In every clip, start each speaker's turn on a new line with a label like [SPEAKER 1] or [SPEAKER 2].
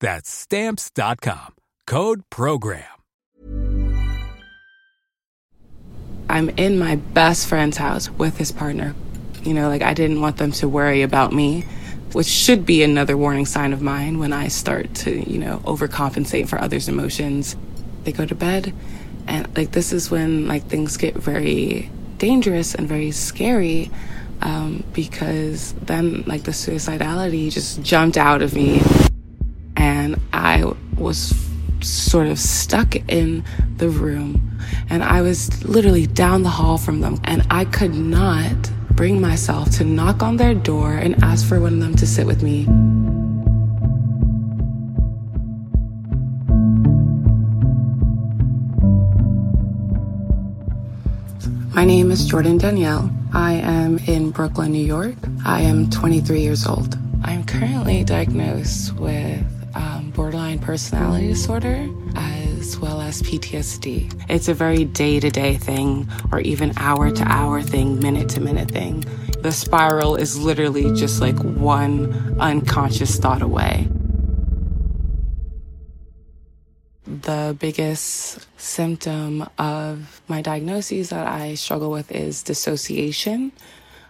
[SPEAKER 1] That's stamps.com. Code program.
[SPEAKER 2] I'm in my best friend's house with his partner. You know, like I didn't want them to worry about me, which should be another warning sign of mine when I start to, you know, overcompensate for others' emotions. They go to bed, and like this is when like things get very dangerous and very scary um, because then like the suicidality just jumped out of me I was sort of stuck in the room and I was literally down the hall from them and I could not bring myself to knock on their door and ask for one of them to sit with me. My name is Jordan Danielle. I am in Brooklyn, New York. I am 23 years old. I'm currently diagnosed with personality disorder as well as PTSD. It's a very day to day thing, or even hour to hour thing, minute to minute thing. The spiral is literally just like one unconscious thought away. The biggest symptom of my diagnosis that I struggle with is dissociation.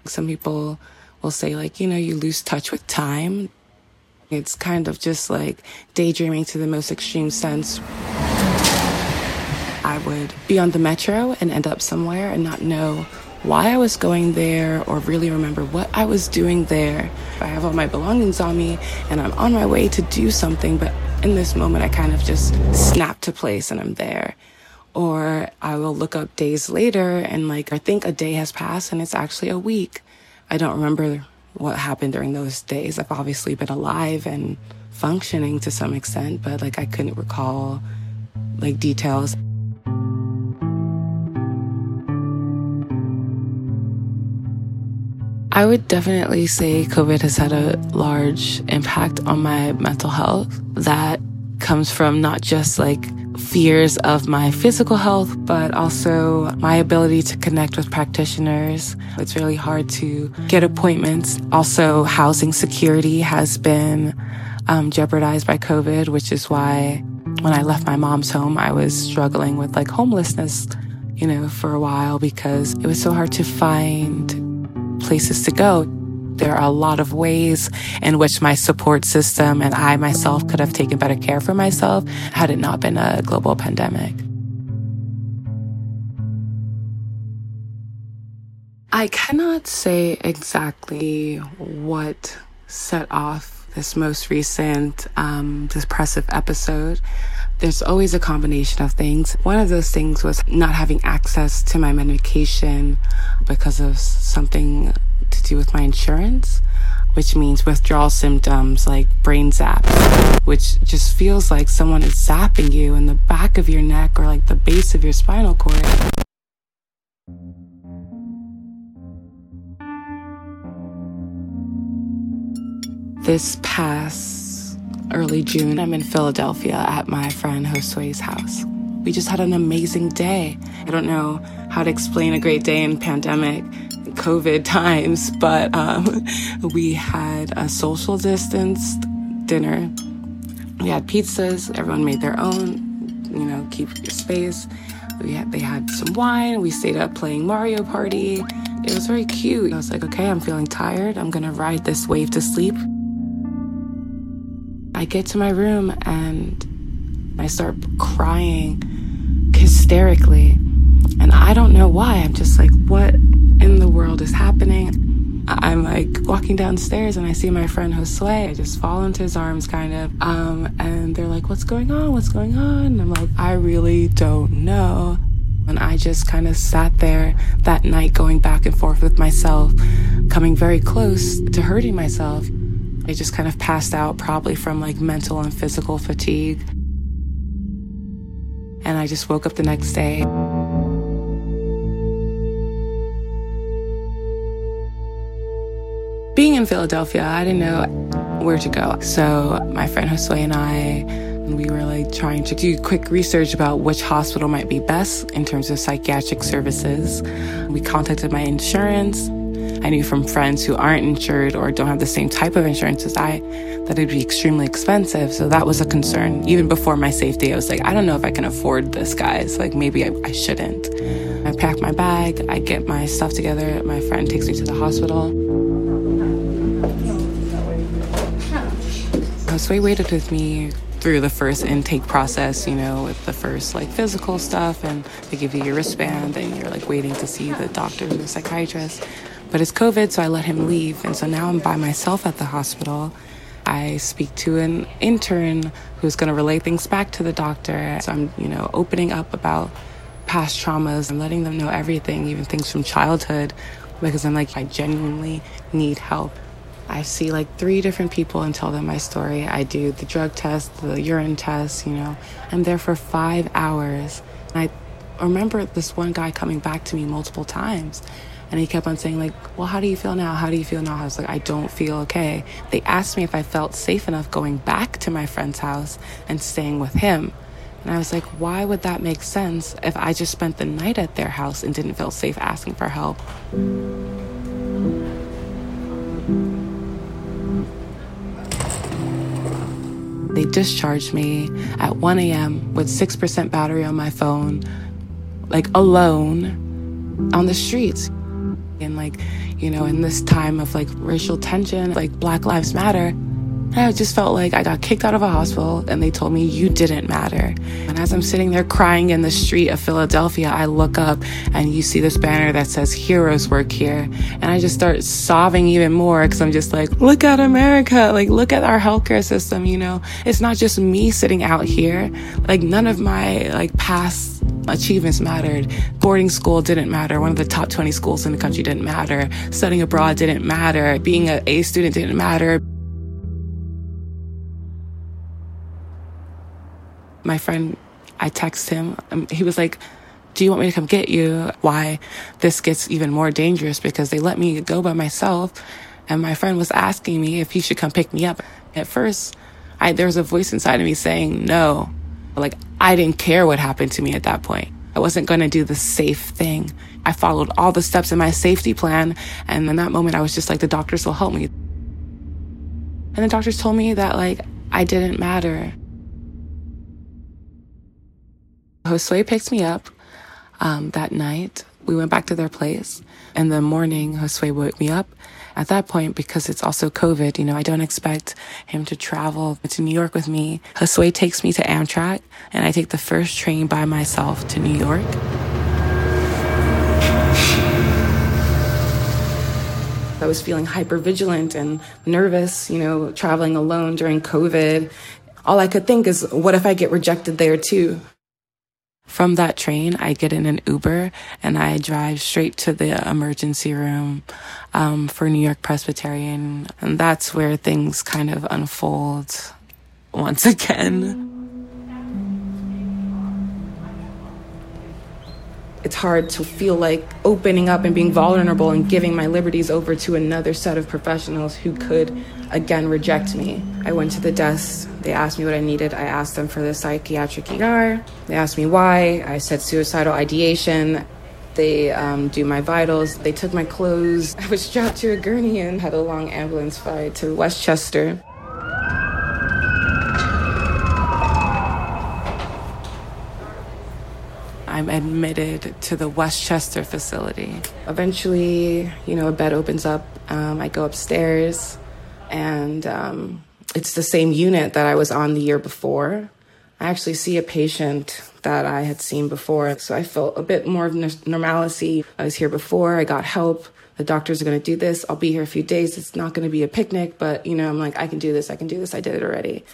[SPEAKER 2] Some people will say, like, you know, you lose touch with time. It's kind of just like daydreaming to the most extreme sense. I would be on the metro and end up somewhere and not know why I was going there or really remember what I was doing there. I have all my belongings on me and I'm on my way to do something, but in this moment, I kind of just snap to place and I'm there. Or I will look up days later and like, I think a day has passed and it's actually a week. I don't remember what happened during those days. I've obviously been alive and functioning to some extent, but like I couldn't recall like details. I would definitely say COVID has had a large impact on my mental health. That comes from not just like fears of my physical health, but also my ability to connect with practitioners. It's really hard to get appointments. Also, housing security has been um, jeopardized by COVID, which is why when I left my mom's home, I was struggling with like homelessness, you know, for a while because it was so hard to find places to go there are a lot of ways in which my support system and I myself could have taken better care for myself had it not been a global pandemic. I cannot say exactly what set off this most recent um, depressive episode. There's always a combination of things. One of those things was not having access to my medication because of something do with my insurance, which means withdrawal symptoms like brain zap, which just feels like someone is zapping you in the back of your neck or like the base of your spinal cord. This past early June, I'm in Philadelphia at my friend Josue's house. We just had an amazing day. I don't know how to explain a great day in pandemic COVID times, but um, we had a social distanced dinner. We had pizzas. Everyone made their own. You know, keep your space. We had, they had some wine. We stayed up playing Mario Party. It was very cute. I was like, okay, I'm feeling tired. I'm gonna ride this wave to sleep. I get to my room and I start crying hysterically And I don't know why. I'm just like, what in the world is happening? I'm like walking downstairs and I see my friend Josue. I just fall into his arms kind of. Um, and they're like, what's going on? What's going on? And I'm like, I really don't know. And I just kind of sat there that night going back and forth with myself, coming very close to hurting myself. I just kind of passed out probably from like mental and physical fatigue. And I just woke up the next day. In Philadelphia, I didn't know where to go. So my friend Josue and I, we were like trying to do quick research about which hospital might be best in terms of psychiatric services. We contacted my insurance. I knew from friends who aren't insured or don't have the same type of insurance as I that it'd be extremely expensive. So that was a concern. Even before my safety, I was like, I don't know if I can afford this, guys. Like maybe I, I shouldn't. I pack my bag, I get my stuff together. My friend takes me to the hospital. Josue waited with me through the first intake process, you know, with the first like physical stuff, and they give you your wristband, and you're like waiting to see the doctor or the psychiatrist. But it's COVID, so I let him leave, and so now I'm by myself at the hospital. I speak to an intern who's going to relay things back to the doctor. So I'm, you know, opening up about past traumas and letting them know everything, even things from childhood, because I'm like, I genuinely need help. I see like three different people and tell them my story. I do the drug test, the urine test, you know. I'm there for five hours. And I remember this one guy coming back to me multiple times. And he kept on saying, like, well, how do you feel now? How do you feel now? I was like, I don't feel okay. They asked me if I felt safe enough going back to my friend's house and staying with him. And I was like, why would that make sense if I just spent the night at their house and didn't feel safe asking for help? Discharged me at 1 a.m. with 6% battery on my phone, like alone on the streets. And like, you know, in this time of like racial tension, like Black Lives Matter, I just felt like I got kicked out of a hospital and they told me you didn't matter. And as I'm sitting there crying in the street of Philadelphia, I look up and you see this banner that says heroes work here. And I just start sobbing even more because I'm just like, look at America. Like, look at our healthcare system. You know, it's not just me sitting out here. Like, none of my like past achievements mattered. Boarding school didn't matter. One of the top 20 schools in the country didn't matter. Studying abroad didn't matter. Being an A student didn't matter. My friend, I text him. Um, he was like, do you want me to come get you? Why this gets even more dangerous because they let me go by myself. And my friend was asking me if he should come pick me up. At first, I, there was a voice inside of me saying no. Like, I didn't care what happened to me at that point. I wasn't going to do the safe thing. I followed all the steps in my safety plan. And in that moment, I was just like, the doctors will help me. And the doctors told me that, like, I didn't matter. Josue picked me up um, that night. We went back to their place. In the morning, Josue woke me up. At that point, because it's also COVID, you know, I don't expect him to travel to New York with me. Josue takes me to Amtrak, and I take the first train by myself to New York. I was feeling hyper vigilant and nervous, you know, traveling alone during COVID. All I could think is, what if I get rejected there too? From that train, I get in an Uber and I drive straight to the emergency room um, for New York Presbyterian. And that's where things kind of unfold once again. It's hard to feel like opening up and being vulnerable and giving my liberties over to another set of professionals who could again reject me. I went to the desk. They asked me what I needed. I asked them for the psychiatric ER. They asked me why. I said suicidal ideation. They um, do my vitals. They took my clothes. I was strapped to a gurney and had a long ambulance ride to Westchester. I'm admitted to the Westchester facility. Eventually, you know, a bed opens up. Um, I go upstairs, and um, it's the same unit that I was on the year before. I actually see a patient that I had seen before. So I felt a bit more of normalcy. I was here before, I got help. The doctors are going to do this. I'll be here a few days. It's not going to be a picnic, but you know, I'm like, I can do this. I can do this. I did it already.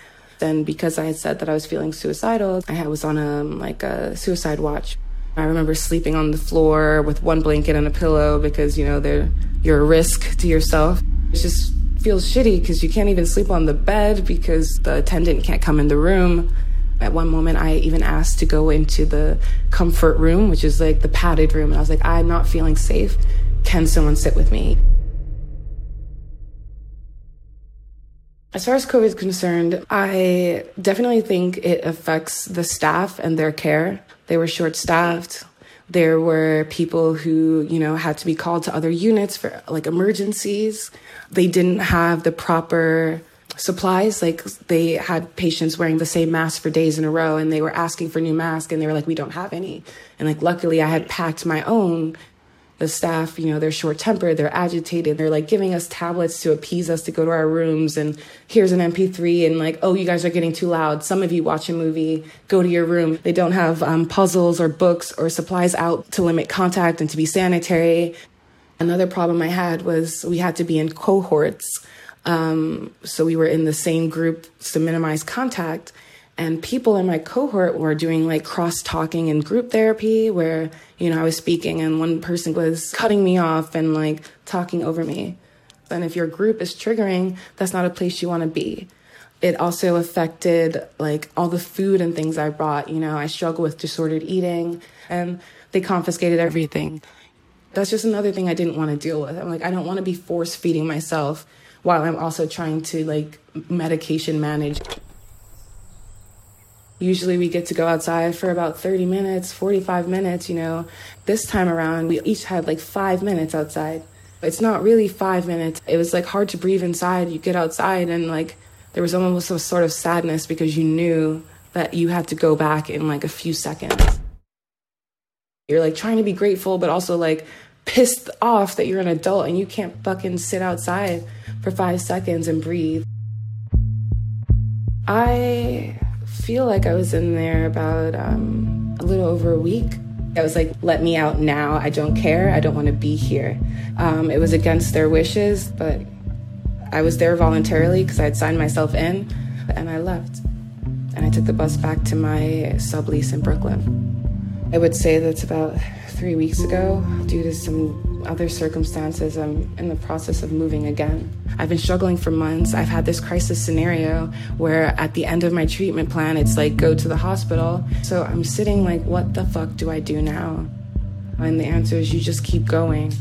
[SPEAKER 2] Then because I had said that I was feeling suicidal, I was on a like a suicide watch. I remember sleeping on the floor with one blanket and a pillow because you know they're you're a risk to yourself. It just feels shitty because you can't even sleep on the bed because the attendant can't come in the room. At one moment, I even asked to go into the comfort room, which is like the padded room. And I was like, I'm not feeling safe. Can someone sit with me? As far as COVID is concerned, I definitely think it affects the staff and their care. They were short staffed. There were people who, you know, had to be called to other units for like emergencies. They didn't have the proper supplies. Like they had patients wearing the same mask for days in a row and they were asking for new masks and they were like, we don't have any. And like, luckily I had packed my own the staff, you know, they're short tempered, they're agitated, they're like giving us tablets to appease us to go to our rooms. And here's an MP3, and like, oh, you guys are getting too loud. Some of you watch a movie, go to your room. They don't have um, puzzles or books or supplies out to limit contact and to be sanitary. Another problem I had was we had to be in cohorts. Um, so we were in the same group to minimize contact. And people in my cohort were doing like cross talking and group therapy where, you know, I was speaking and one person was cutting me off and like talking over me. And if your group is triggering, that's not a place you want to be. It also affected like all the food and things I brought. You know, I struggle with disordered eating and they confiscated everything. That's just another thing I didn't want to deal with. I'm like, I don't want to be force feeding myself while I'm also trying to like medication manage. Usually we get to go outside for about 30 minutes, 45 minutes, you know. This time around, we each had like five minutes outside. It's not really five minutes. It was like hard to breathe inside. You get outside and like there was almost some sort of sadness because you knew that you had to go back in like a few seconds. You're like trying to be grateful, but also like pissed off that you're an adult and you can't fucking sit outside for five seconds and breathe. I feel like I was in there about um, a little over a week. I was like, let me out now. I don't care. I don't want to be here. Um, it was against their wishes, but I was there voluntarily because I had signed myself in, and I left. And I took the bus back to my sublease in Brooklyn. I would say that's about three weeks ago due to some other circumstances, I'm in the process of moving again. I've been struggling for months. I've had this crisis scenario where at the end of my treatment plan, it's like go to the hospital. So I'm sitting like, what the fuck do I do now? And the answer is you just keep going.